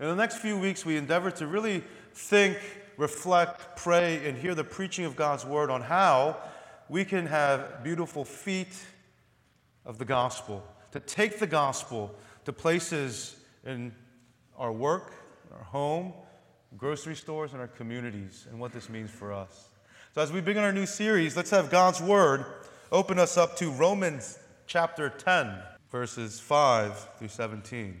In the next few weeks, we endeavor to really think, reflect, pray, and hear the preaching of God's word on how we can have beautiful feet of the gospel, to take the gospel to places in our work, our home, grocery stores, and our communities, and what this means for us. So, as we begin our new series, let's have God's word open us up to Romans chapter 10, verses 5 through 17.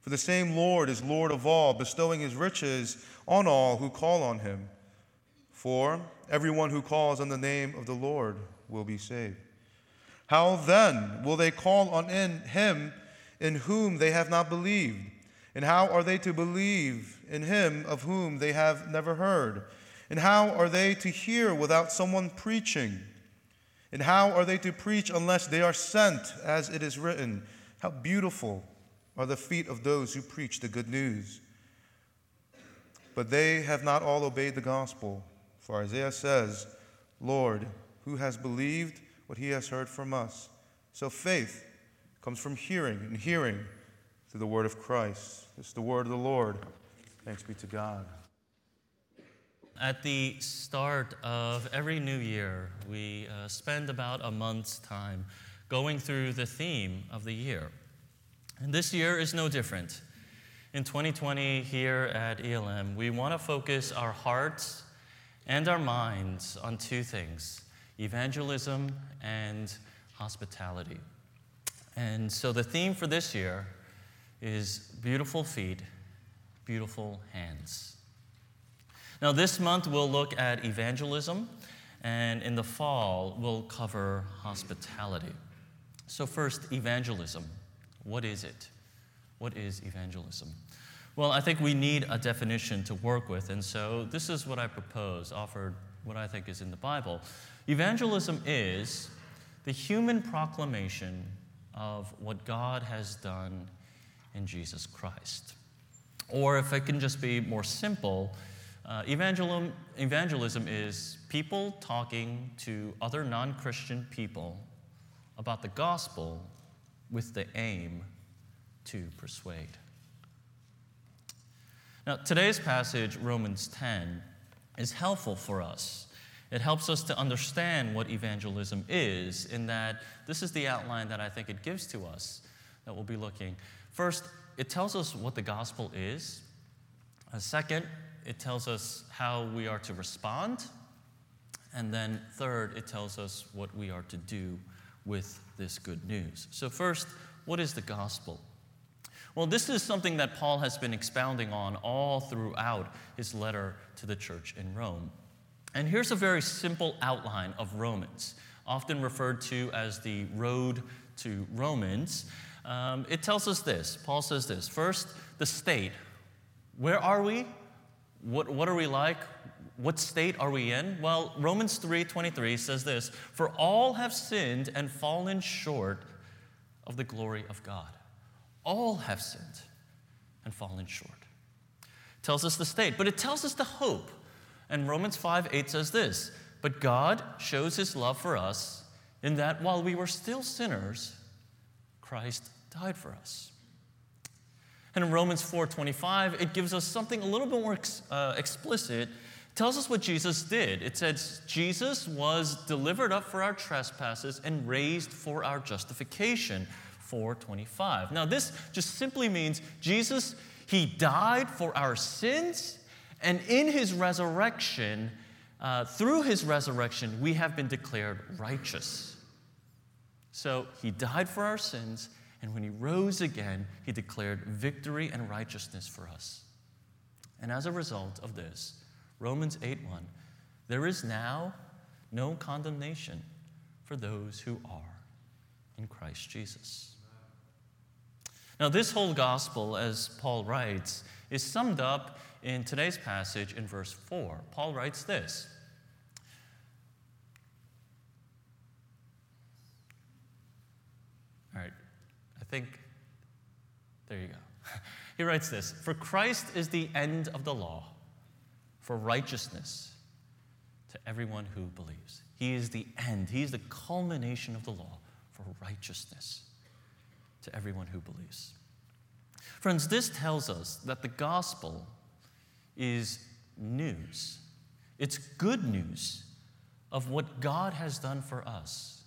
for the same Lord is Lord of all, bestowing his riches on all who call on him. For everyone who calls on the name of the Lord will be saved. How then will they call on in him in whom they have not believed? And how are they to believe in him of whom they have never heard? And how are they to hear without someone preaching? And how are they to preach unless they are sent, as it is written? How beautiful are the feet of those who preach the good news. But they have not all obeyed the gospel. For Isaiah says, Lord, who has believed what he has heard from us? So faith comes from hearing, and hearing through the word of Christ. Is the word of the Lord. Thanks be to God. At the start of every new year, we uh, spend about a month's time going through the theme of the year. And this year is no different. In 2020, here at ELM, we want to focus our hearts and our minds on two things evangelism and hospitality. And so the theme for this year is beautiful feet, beautiful hands. Now, this month we'll look at evangelism, and in the fall we'll cover hospitality. So, first, evangelism. What is it? What is evangelism? Well, I think we need a definition to work with, and so this is what I propose, offered what I think is in the Bible. Evangelism is the human proclamation of what God has done in Jesus Christ. Or if it can just be more simple, uh, evangelism, evangelism is people talking to other non Christian people about the gospel with the aim to persuade. Now, today's passage, Romans 10, is helpful for us. It helps us to understand what evangelism is, in that this is the outline that I think it gives to us that we'll be looking. First, it tells us what the gospel is. Uh, second, it tells us how we are to respond. And then, third, it tells us what we are to do with this good news. So, first, what is the gospel? Well, this is something that Paul has been expounding on all throughout his letter to the church in Rome. And here's a very simple outline of Romans, often referred to as the road to Romans. Um, it tells us this Paul says this first, the state. Where are we? What, what are we like? What state are we in? Well, Romans 3:23 says this, "For all have sinned and fallen short of the glory of God." All have sinned and fallen short. Tells us the state, but it tells us the hope. And Romans 5:8 says this, "But God shows his love for us in that while we were still sinners, Christ died for us." And in Romans 4:25, it gives us something a little bit more ex- uh, explicit. Tells us what Jesus did. It says Jesus was delivered up for our trespasses and raised for our justification. 4:25. Now this just simply means Jesus He died for our sins, and in his resurrection, uh, through his resurrection, we have been declared righteous. So he died for our sins, and when he rose again, he declared victory and righteousness for us. And as a result of this, Romans 8 1, there is now no condemnation for those who are in Christ Jesus. Now, this whole gospel, as Paul writes, is summed up in today's passage in verse 4. Paul writes this All right, I think, there you go. he writes this For Christ is the end of the law for righteousness to everyone who believes. He is the end, He is the culmination of the law for righteousness to everyone who believes. Friends, this tells us that the gospel is news. It's good news of what God has done for us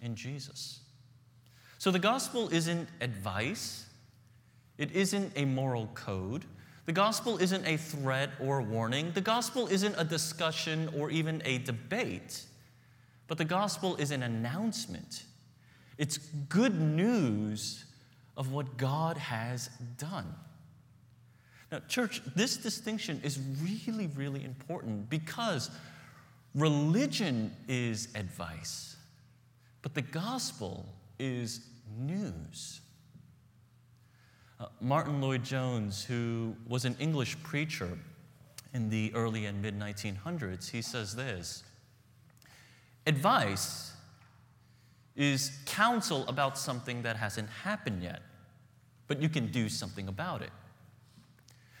in Jesus. So the gospel isn't advice, it isn't a moral code. The gospel isn't a threat or a warning. The gospel isn't a discussion or even a debate. But the gospel is an announcement. It's good news of what God has done. Now, church, this distinction is really, really important because religion is advice, but the gospel is news. Uh, Martyn Lloyd-Jones, who was an English preacher in the early and mid 1900s, he says this Advice is counsel about something that hasn't happened yet, but you can do something about it.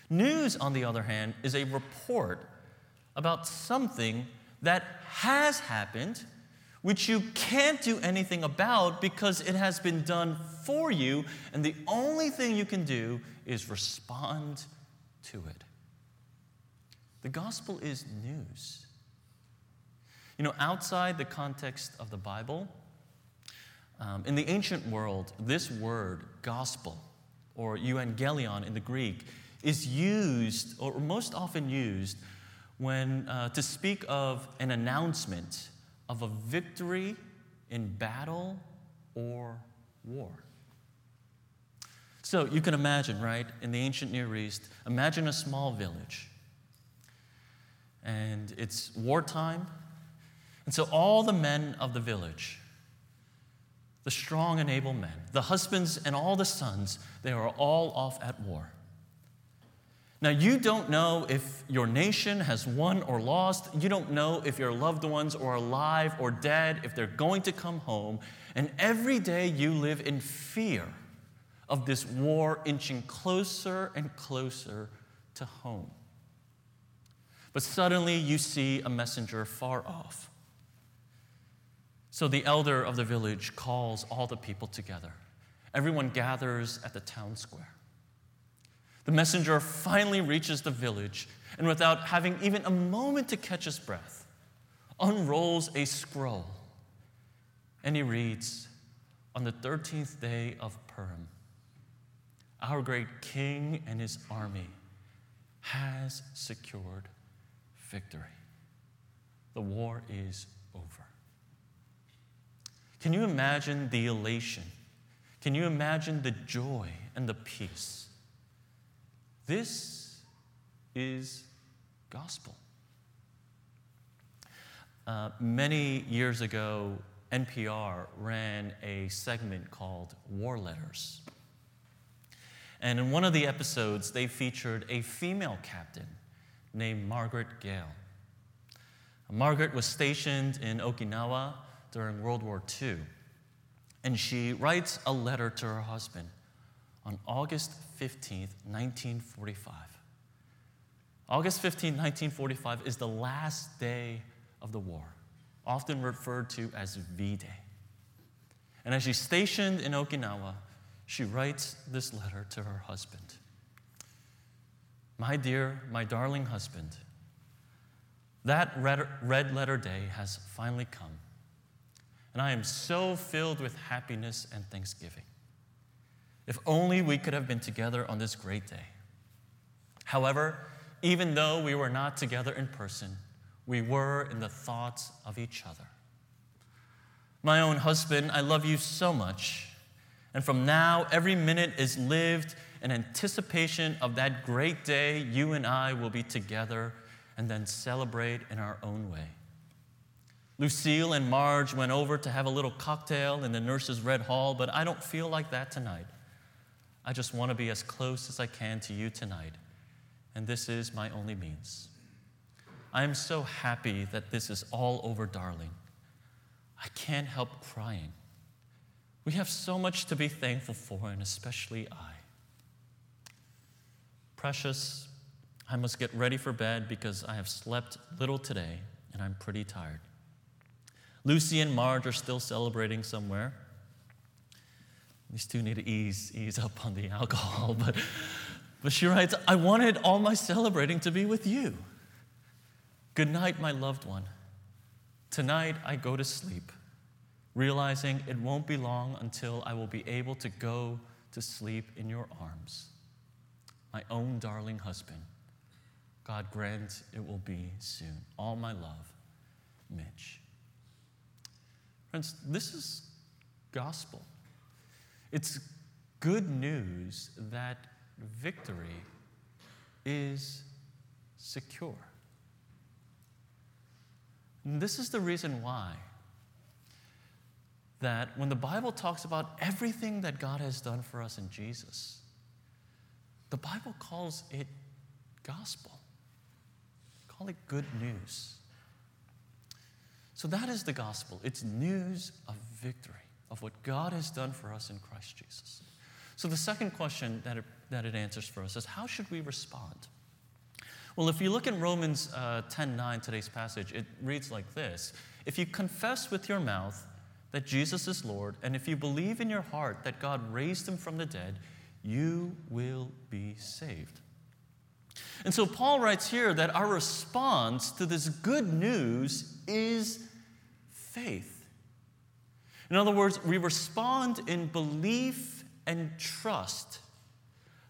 News, on the other hand, is a report about something that has happened, which you can't do anything about because it has been done for you, and the only thing you can do is respond to it. The gospel is news. You know, outside the context of the Bible, um, in the ancient world, this word, gospel, or euangelion in the Greek, is used, or most often used, when uh, to speak of an announcement of a victory in battle or war. So you can imagine, right, in the ancient Near East, imagine a small village. And it's wartime. And so all the men of the village, the strong and able men, the husbands and all the sons, they are all off at war. Now, you don't know if your nation has won or lost. You don't know if your loved ones are alive or dead, if they're going to come home. And every day you live in fear of this war inching closer and closer to home. But suddenly you see a messenger far off so the elder of the village calls all the people together. Everyone gathers at the town square. The messenger finally reaches the village and, without having even a moment to catch his breath, unrolls a scroll. And he reads, On the 13th day of Purim, our great king and his army has secured victory. The war is over. Can you imagine the elation? Can you imagine the joy and the peace? This is gospel. Uh, many years ago, NPR ran a segment called War Letters. And in one of the episodes, they featured a female captain named Margaret Gale. Margaret was stationed in Okinawa during World War II. And she writes a letter to her husband on August 15th, 1945. August 15, 1945 is the last day of the war, often referred to as V Day. And as she's stationed in Okinawa, she writes this letter to her husband My dear, my darling husband, that red, red letter day has finally come and I am so filled with happiness and thanksgiving. If only we could have been together on this great day. However, even though we were not together in person, we were in the thoughts of each other. My own husband, I love you so much. And from now, every minute is lived in anticipation of that great day you and I will be together and then celebrate in our own way. Lucille and Marge went over to have a little cocktail in the nurse's red hall, but I don't feel like that tonight. I just want to be as close as I can to you tonight, and this is my only means. I am so happy that this is all over, darling. I can't help crying. We have so much to be thankful for, and especially I. Precious, I must get ready for bed because I have slept little today and I'm pretty tired. Lucy and Marge are still celebrating somewhere. These two need to ease, ease up on the alcohol, but, but she writes, I wanted all my celebrating to be with you. Good night, my loved one. Tonight I go to sleep, realizing it won't be long until I will be able to go to sleep in your arms. My own darling husband. God grant it will be soon. All my love, Mitch. Friends, this is gospel. It's good news that victory is secure. And this is the reason why that when the Bible talks about everything that God has done for us in Jesus, the Bible calls it gospel. Call it good news. So that is the gospel. It's news of victory, of what God has done for us in Christ Jesus. So the second question that it, that it answers for us is how should we respond? Well, if you look in Romans uh, 10 9, today's passage, it reads like this If you confess with your mouth that Jesus is Lord, and if you believe in your heart that God raised him from the dead, you will be saved. And so Paul writes here that our response to this good news is faith. In other words, we respond in belief and trust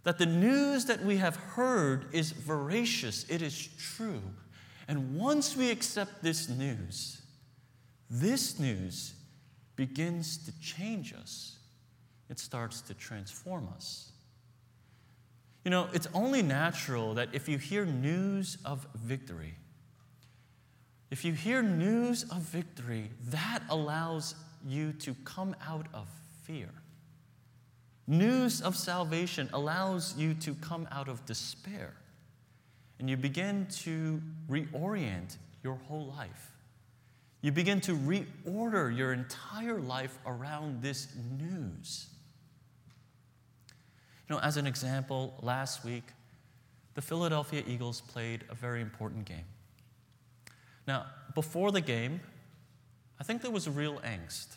that the news that we have heard is veracious, it is true. And once we accept this news, this news begins to change us. It starts to transform us. You know, it's only natural that if you hear news of victory, if you hear news of victory, that allows you to come out of fear. News of salvation allows you to come out of despair. And you begin to reorient your whole life. You begin to reorder your entire life around this news. You know, as an example, last week, the Philadelphia Eagles played a very important game. Now, before the game, I think there was real angst.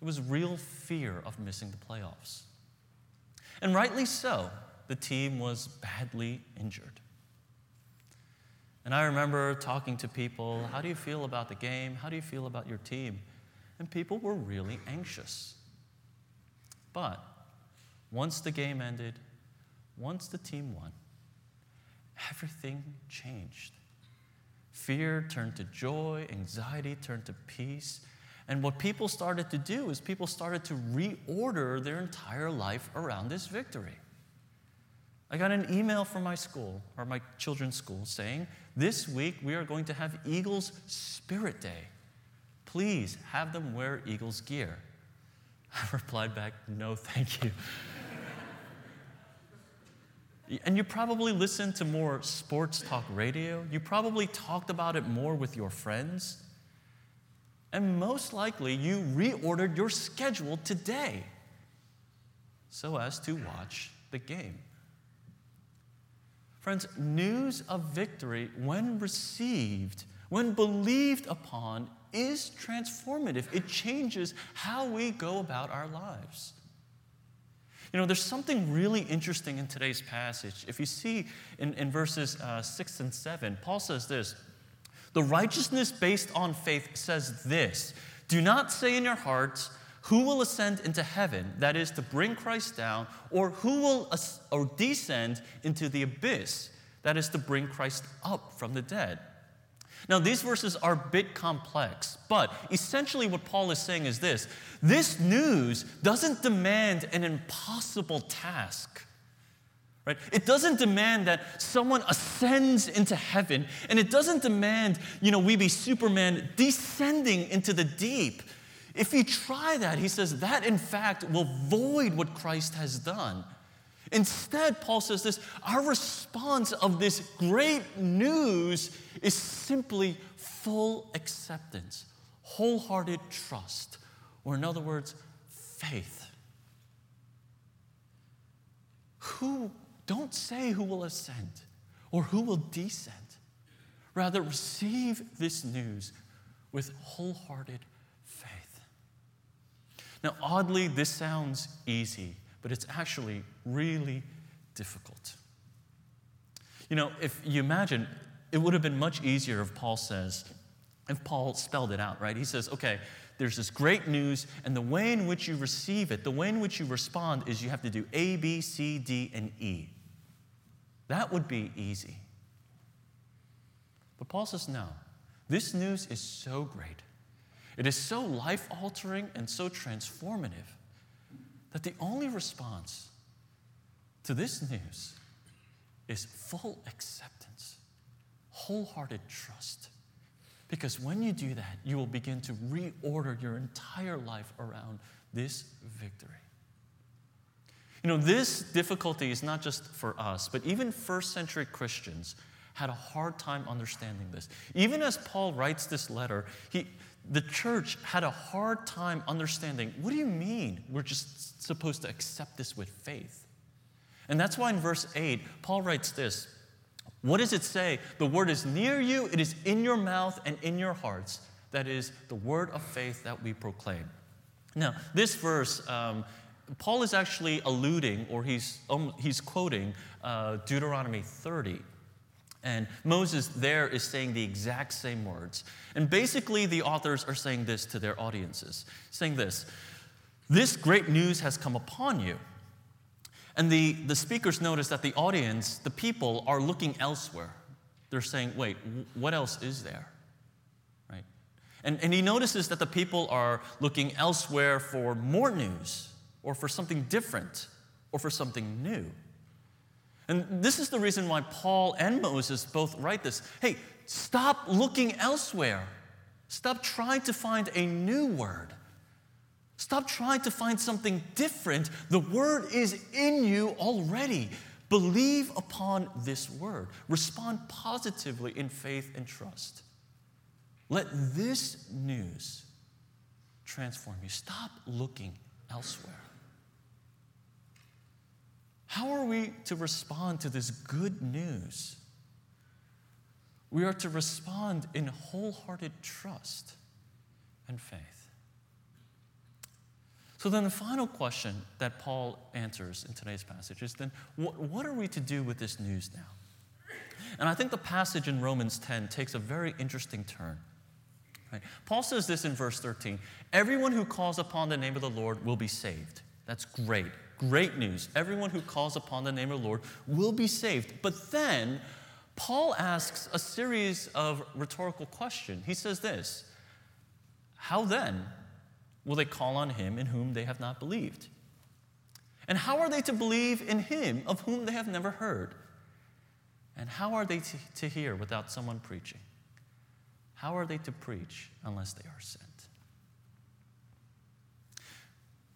There was real fear of missing the playoffs. And rightly so, the team was badly injured. And I remember talking to people, how do you feel about the game? How do you feel about your team? And people were really anxious. But once the game ended, once the team won, everything changed. Fear turned to joy, anxiety turned to peace. And what people started to do is people started to reorder their entire life around this victory. I got an email from my school, or my children's school, saying, This week we are going to have Eagles Spirit Day. Please have them wear Eagles gear. I replied back, No, thank you. And you probably listened to more sports talk radio. You probably talked about it more with your friends. And most likely, you reordered your schedule today so as to watch the game. Friends, news of victory, when received, when believed upon, is transformative. It changes how we go about our lives. You know, there's something really interesting in today's passage. If you see in, in verses uh, 6 and 7, Paul says this The righteousness based on faith says this Do not say in your hearts, who will ascend into heaven, that is, to bring Christ down, or who will as- or descend into the abyss, that is, to bring Christ up from the dead. Now, these verses are a bit complex, but essentially what Paul is saying is this this news doesn't demand an impossible task. Right? It doesn't demand that someone ascends into heaven, and it doesn't demand, you know, we be Superman descending into the deep. If you try that, he says that in fact will void what Christ has done. Instead, Paul says this our response of this great news is simply full acceptance, wholehearted trust, or in other words, faith. Who, don't say who will ascend or who will descend. Rather, receive this news with wholehearted faith. Now, oddly, this sounds easy, but it's actually really difficult. You know, if you imagine, it would have been much easier if Paul says, if Paul spelled it out, right? He says, okay, there's this great news, and the way in which you receive it, the way in which you respond is you have to do A, B, C, D, and E. That would be easy. But Paul says, no. This news is so great. It is so life altering and so transformative that the only response to this news is full acceptance, wholehearted trust. Because when you do that, you will begin to reorder your entire life around this victory. You know, this difficulty is not just for us, but even first century Christians had a hard time understanding this. Even as Paul writes this letter, he, the church had a hard time understanding what do you mean we're just supposed to accept this with faith? And that's why in verse 8, Paul writes this What does it say? The word is near you, it is in your mouth and in your hearts. That is the word of faith that we proclaim. Now, this verse, um, Paul is actually alluding, or he's, um, he's quoting uh, Deuteronomy 30. And Moses there is saying the exact same words. And basically, the authors are saying this to their audiences saying this This great news has come upon you. And the, the speakers notice that the audience, the people, are looking elsewhere. They're saying, wait, what else is there? Right? And, and he notices that the people are looking elsewhere for more news, or for something different, or for something new. And this is the reason why Paul and Moses both write this. Hey, stop looking elsewhere. Stop trying to find a new word. Stop trying to find something different. The word is in you already. Believe upon this word. Respond positively in faith and trust. Let this news transform you. Stop looking elsewhere. How are we to respond to this good news? We are to respond in wholehearted trust and faith. So, then the final question that Paul answers in today's passage is then, what, what are we to do with this news now? And I think the passage in Romans 10 takes a very interesting turn. Right? Paul says this in verse 13 Everyone who calls upon the name of the Lord will be saved. That's great. Great news. Everyone who calls upon the name of the Lord will be saved. But then, Paul asks a series of rhetorical questions. He says this How then will they call on him in whom they have not believed? And how are they to believe in him of whom they have never heard? And how are they to, to hear without someone preaching? How are they to preach unless they are sent?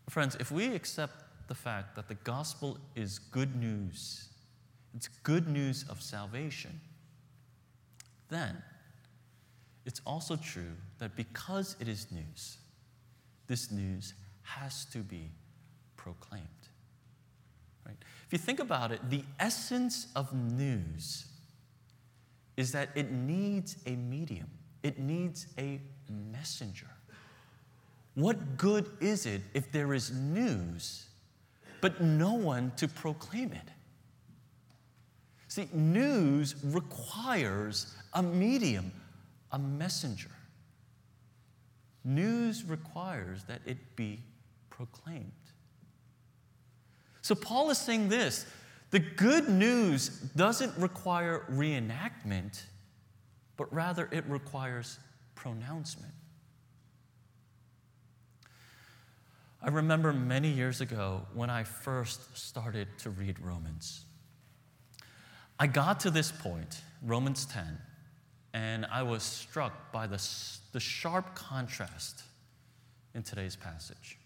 Friends, if we accept the fact that the gospel is good news, it's good news of salvation, then it's also true that because it is news, this news has to be proclaimed. Right? If you think about it, the essence of news is that it needs a medium, it needs a messenger. What good is it if there is news, but no one to proclaim it? See, news requires a medium, a messenger. News requires that it be proclaimed. So Paul is saying this the good news doesn't require reenactment, but rather it requires pronouncement. I remember many years ago when I first started to read Romans. I got to this point, Romans 10, and I was struck by the, the sharp contrast in today's passage.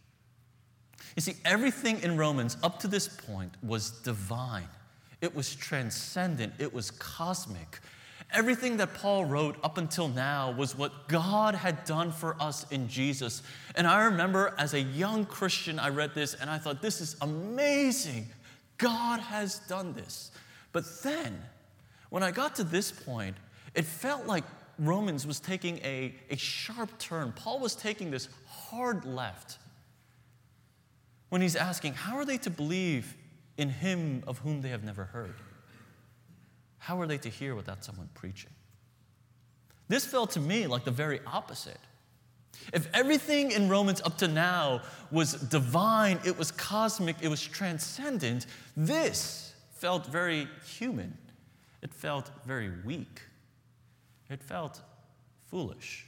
You see, everything in Romans up to this point was divine, it was transcendent, it was cosmic. Everything that Paul wrote up until now was what God had done for us in Jesus. And I remember as a young Christian, I read this and I thought, this is amazing. God has done this. But then, when I got to this point, it felt like Romans was taking a, a sharp turn. Paul was taking this hard left when he's asking, How are they to believe in him of whom they have never heard? How are they to hear without someone preaching? This felt to me like the very opposite. If everything in Romans up to now was divine, it was cosmic, it was transcendent, this felt very human. It felt very weak. It felt foolish.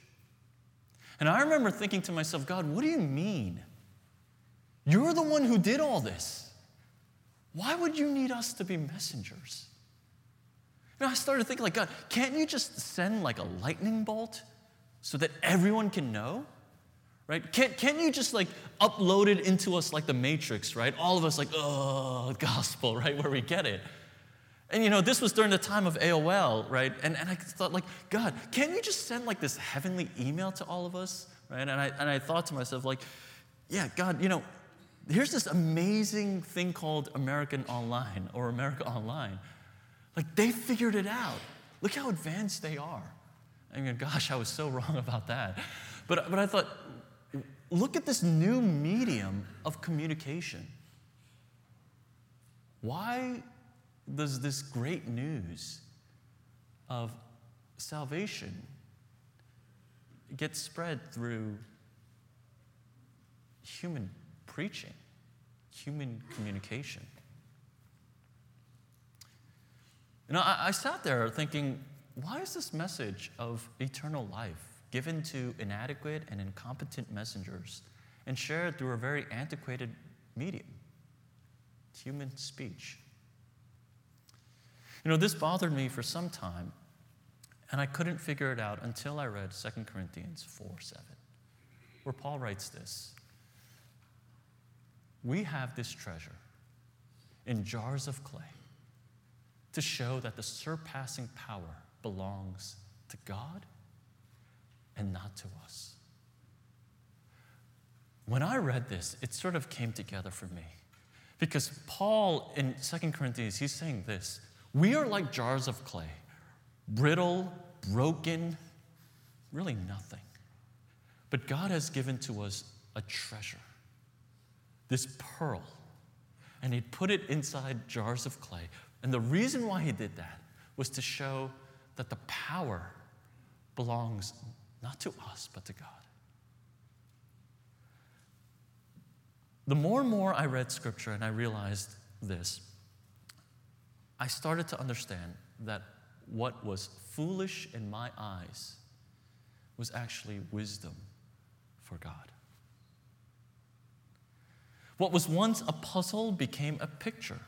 And I remember thinking to myself, God, what do you mean? You're the one who did all this. Why would you need us to be messengers? And I started thinking, like, God, can't you just send like a lightning bolt so that everyone can know? Right? Can't, can't you just like upload it into us like the Matrix, right? All of us, like, oh, gospel, right? Where we get it. And you know, this was during the time of AOL, right? And, and I thought, like, God, can't you just send like this heavenly email to all of us? Right? And I, and I thought to myself, like, yeah, God, you know, here's this amazing thing called American Online or America Online. Like they figured it out. Look how advanced they are. I mean, gosh, I was so wrong about that. But, but I thought, look at this new medium of communication. Why does this great news of salvation get spread through human preaching, human communication? You know, I, I sat there thinking, why is this message of eternal life given to inadequate and incompetent messengers and shared through a very antiquated medium, human speech? You know, this bothered me for some time, and I couldn't figure it out until I read 2 Corinthians 4 7, where Paul writes this We have this treasure in jars of clay to show that the surpassing power belongs to God and not to us. When I read this, it sort of came together for me. Because Paul in 2 Corinthians, he's saying this We are like jars of clay, brittle, broken, really nothing. But God has given to us a treasure, this pearl, and He put it inside jars of clay and the reason why he did that was to show that the power belongs not to us, but to God. The more and more I read scripture and I realized this, I started to understand that what was foolish in my eyes was actually wisdom for God. What was once a puzzle became a picture.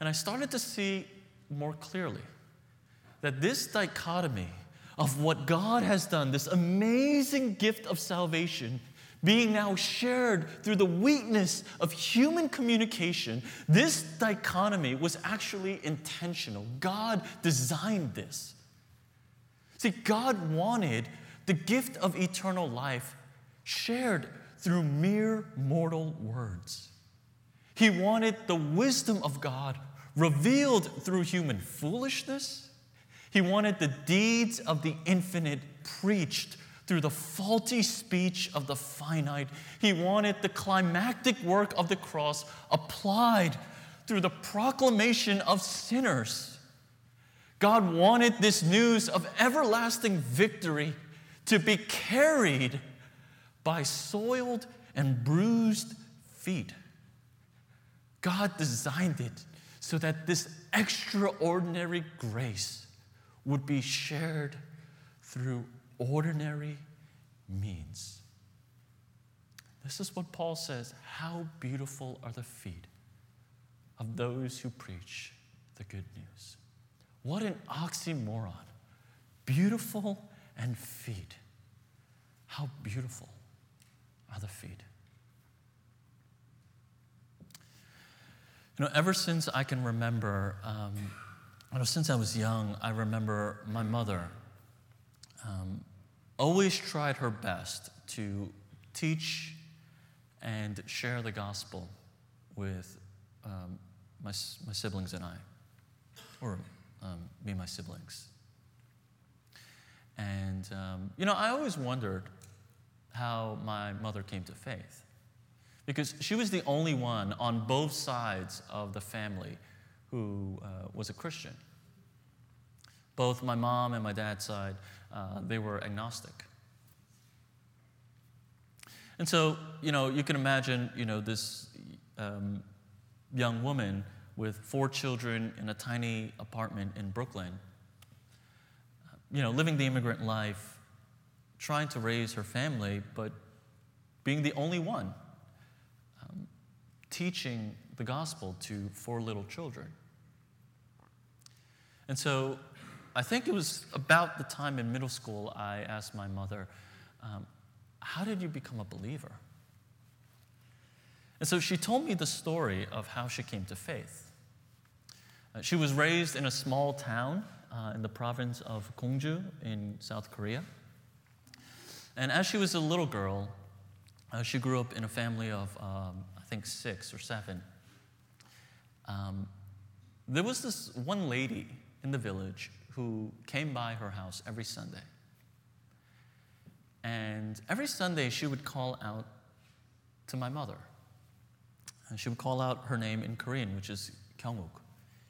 And I started to see more clearly that this dichotomy of what God has done, this amazing gift of salvation, being now shared through the weakness of human communication, this dichotomy was actually intentional. God designed this. See, God wanted the gift of eternal life shared through mere mortal words. He wanted the wisdom of God revealed through human foolishness. He wanted the deeds of the infinite preached through the faulty speech of the finite. He wanted the climactic work of the cross applied through the proclamation of sinners. God wanted this news of everlasting victory to be carried by soiled and bruised feet. God designed it so that this extraordinary grace would be shared through ordinary means. This is what Paul says How beautiful are the feet of those who preach the good news. What an oxymoron. Beautiful and feet. How beautiful are the feet. You know, ever since I can remember, um, you know, since I was young, I remember my mother um, always tried her best to teach and share the gospel with um, my, my siblings and I, or um, me and my siblings. And, um, you know, I always wondered how my mother came to faith. Because she was the only one on both sides of the family who uh, was a Christian. Both my mom and my dad's side, uh, they were agnostic. And so, you know, you can imagine, you know, this um, young woman with four children in a tiny apartment in Brooklyn, you know, living the immigrant life, trying to raise her family, but being the only one um, teaching the gospel to four little children. And so I think it was about the time in middle school I asked my mother, um, How did you become a believer? And so she told me the story of how she came to faith. Uh, she was raised in a small town uh, in the province of Gwangju in South Korea. And as she was a little girl, uh, she grew up in a family of, um, I think, six or seven. Um, there was this one lady in the village who came by her house every Sunday. And every Sunday, she would call out to my mother. And she would call out her name in Korean, which is Kyunguk.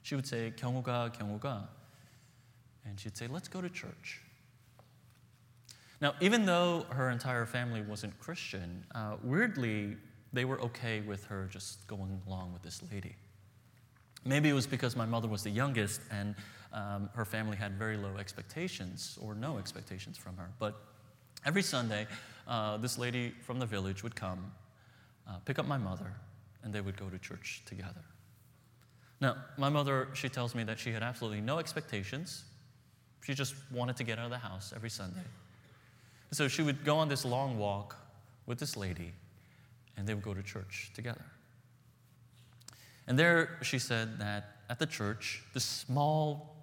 She would say, Kyungukga, Kyungukga. And she'd say, Let's go to church. Now, even though her entire family wasn't Christian, uh, weirdly, they were okay with her just going along with this lady. Maybe it was because my mother was the youngest and um, her family had very low expectations or no expectations from her. But every Sunday, uh, this lady from the village would come, uh, pick up my mother, and they would go to church together. Now, my mother, she tells me that she had absolutely no expectations. She just wanted to get out of the house every Sunday. So she would go on this long walk with this lady, and they would go to church together. And there she said that at the church, this small,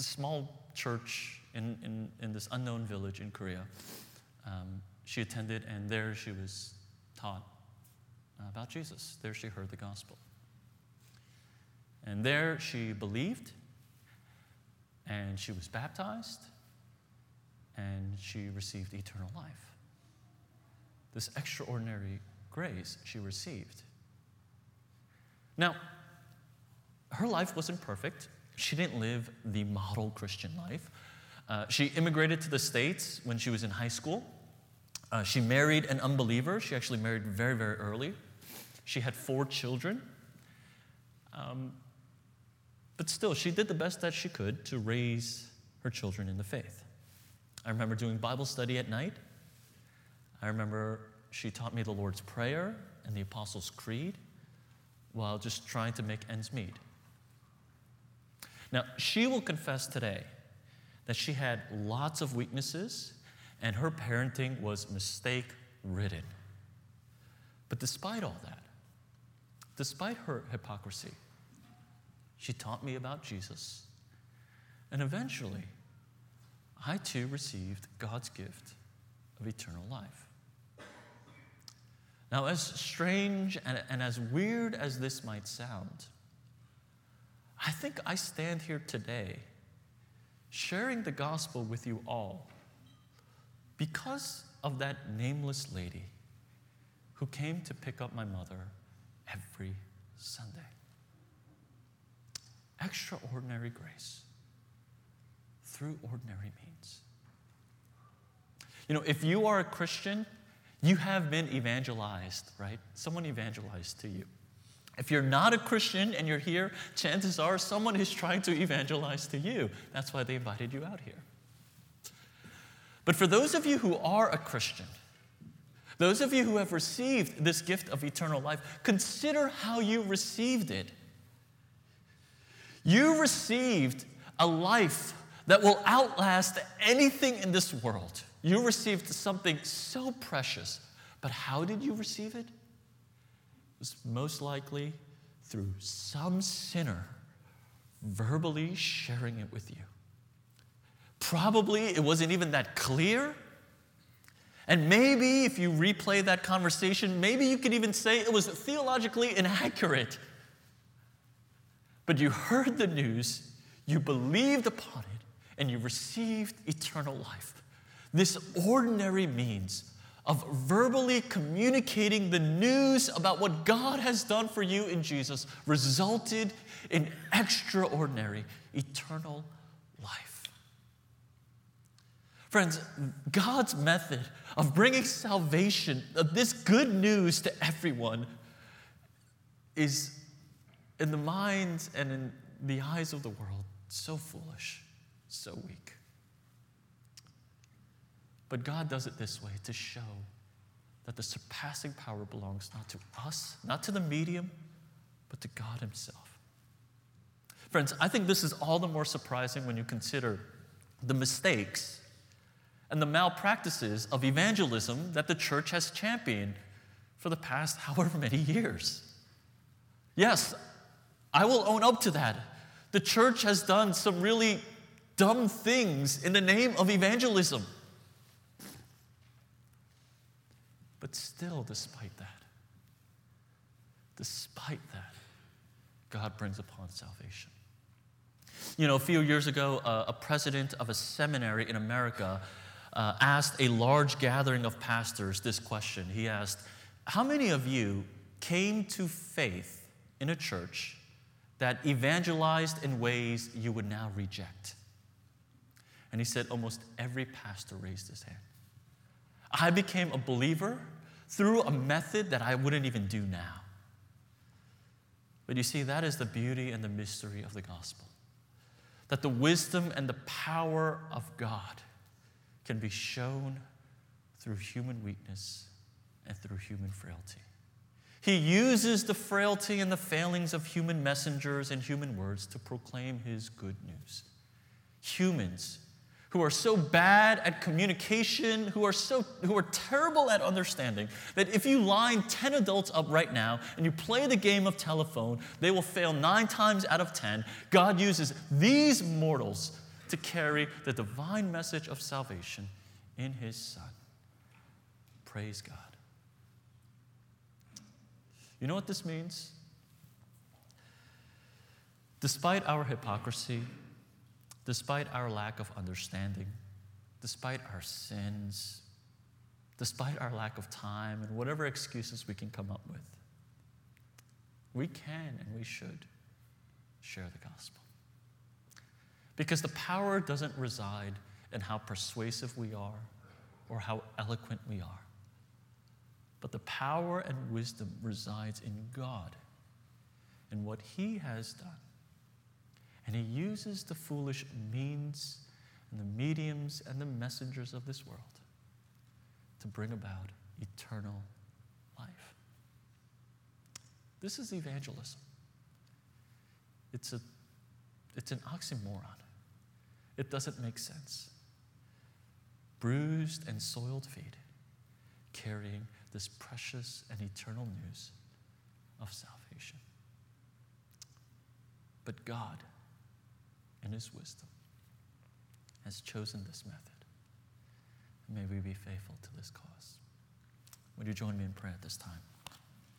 this small church in, in, in this unknown village in Korea, um, she attended, and there she was taught about Jesus. There she heard the gospel. And there she believed, and she was baptized, and she received eternal life. This extraordinary grace she received. Now, her life wasn't perfect. She didn't live the model Christian life. Uh, she immigrated to the States when she was in high school. Uh, she married an unbeliever. She actually married very, very early. She had four children. Um, but still, she did the best that she could to raise her children in the faith. I remember doing Bible study at night. I remember she taught me the Lord's Prayer and the Apostles' Creed while just trying to make ends meet. Now, she will confess today that she had lots of weaknesses and her parenting was mistake ridden. But despite all that, despite her hypocrisy, she taught me about Jesus. And eventually, I too received God's gift of eternal life. Now, as strange and, and, as weird as this might sound, I think I stand here today sharing the gospel with you all because of that nameless lady who came to pick up my mother every Sunday. Extraordinary grace through ordinary means. You know, if you are a Christian, You have been evangelized, right? Someone evangelized to you. If you're not a Christian and you're here, chances are someone is trying to evangelize to you. That's why they invited you out here. But for those of you who are a Christian, those of you who have received this gift of eternal life, consider how you received it. You received a life that will outlast anything in this world. You received something so precious. But how did you receive it? Was most likely through some sinner verbally sharing it with you. Probably it wasn't even that clear. And maybe if you replay that conversation, maybe you could even say it was theologically inaccurate. But you heard the news, you believed upon it, and you received eternal life. This ordinary means of verbally communicating the news about what God has done for you in Jesus resulted in extraordinary eternal life. Friends, God's method of bringing salvation, of this good news to everyone, is in the minds and in the eyes of the world so foolish, so weak. But God does it this way to show that the surpassing power belongs not to us, not to the medium, but to God Himself. Friends, I think this is all the more surprising when you consider the mistakes and the malpractices of evangelism that the church has championed for the past however many years. Yes, I will own up to that. The church has done some really dumb things in the name of evangelism. But still, despite that, despite that, God brings upon salvation. You know, a few years ago, uh, a president of a seminary in America uh, asked a large gathering of pastors this question. He asked, How many of you came to faith in a church that evangelized in ways you would now reject? And he said, Almost every pastor raised his hand. I became a believer through a method that I wouldn't even do now. But you see, that is the beauty and the mystery of the gospel. That the wisdom and the power of God can be shown through human weakness and through human frailty. He uses the frailty and the failings of human messengers and human words to proclaim his good news. Humans who are so bad at communication, who are so who are terrible at understanding that if you line 10 adults up right now and you play the game of telephone, they will fail 9 times out of 10. God uses these mortals to carry the divine message of salvation in his son. Praise God. You know what this means? Despite our hypocrisy, despite our lack of understanding, despite our sins, despite our lack of time, and whatever excuses we can come up with, we can and we should share the gospel. Because the power doesn't reside in how persuasive we are or how eloquent we are, but the power and wisdom resides in God and what He has done and he uses the foolish means and the mediums and the messengers of this world to bring about eternal life. This is evangelism. It's, a, it's an oxymoron. It doesn't make sense. Bruised and soiled feet carrying this precious and eternal news of salvation. But God in His wisdom, has chosen this method. may we be faithful to this cause. Would you join me in prayer at this time?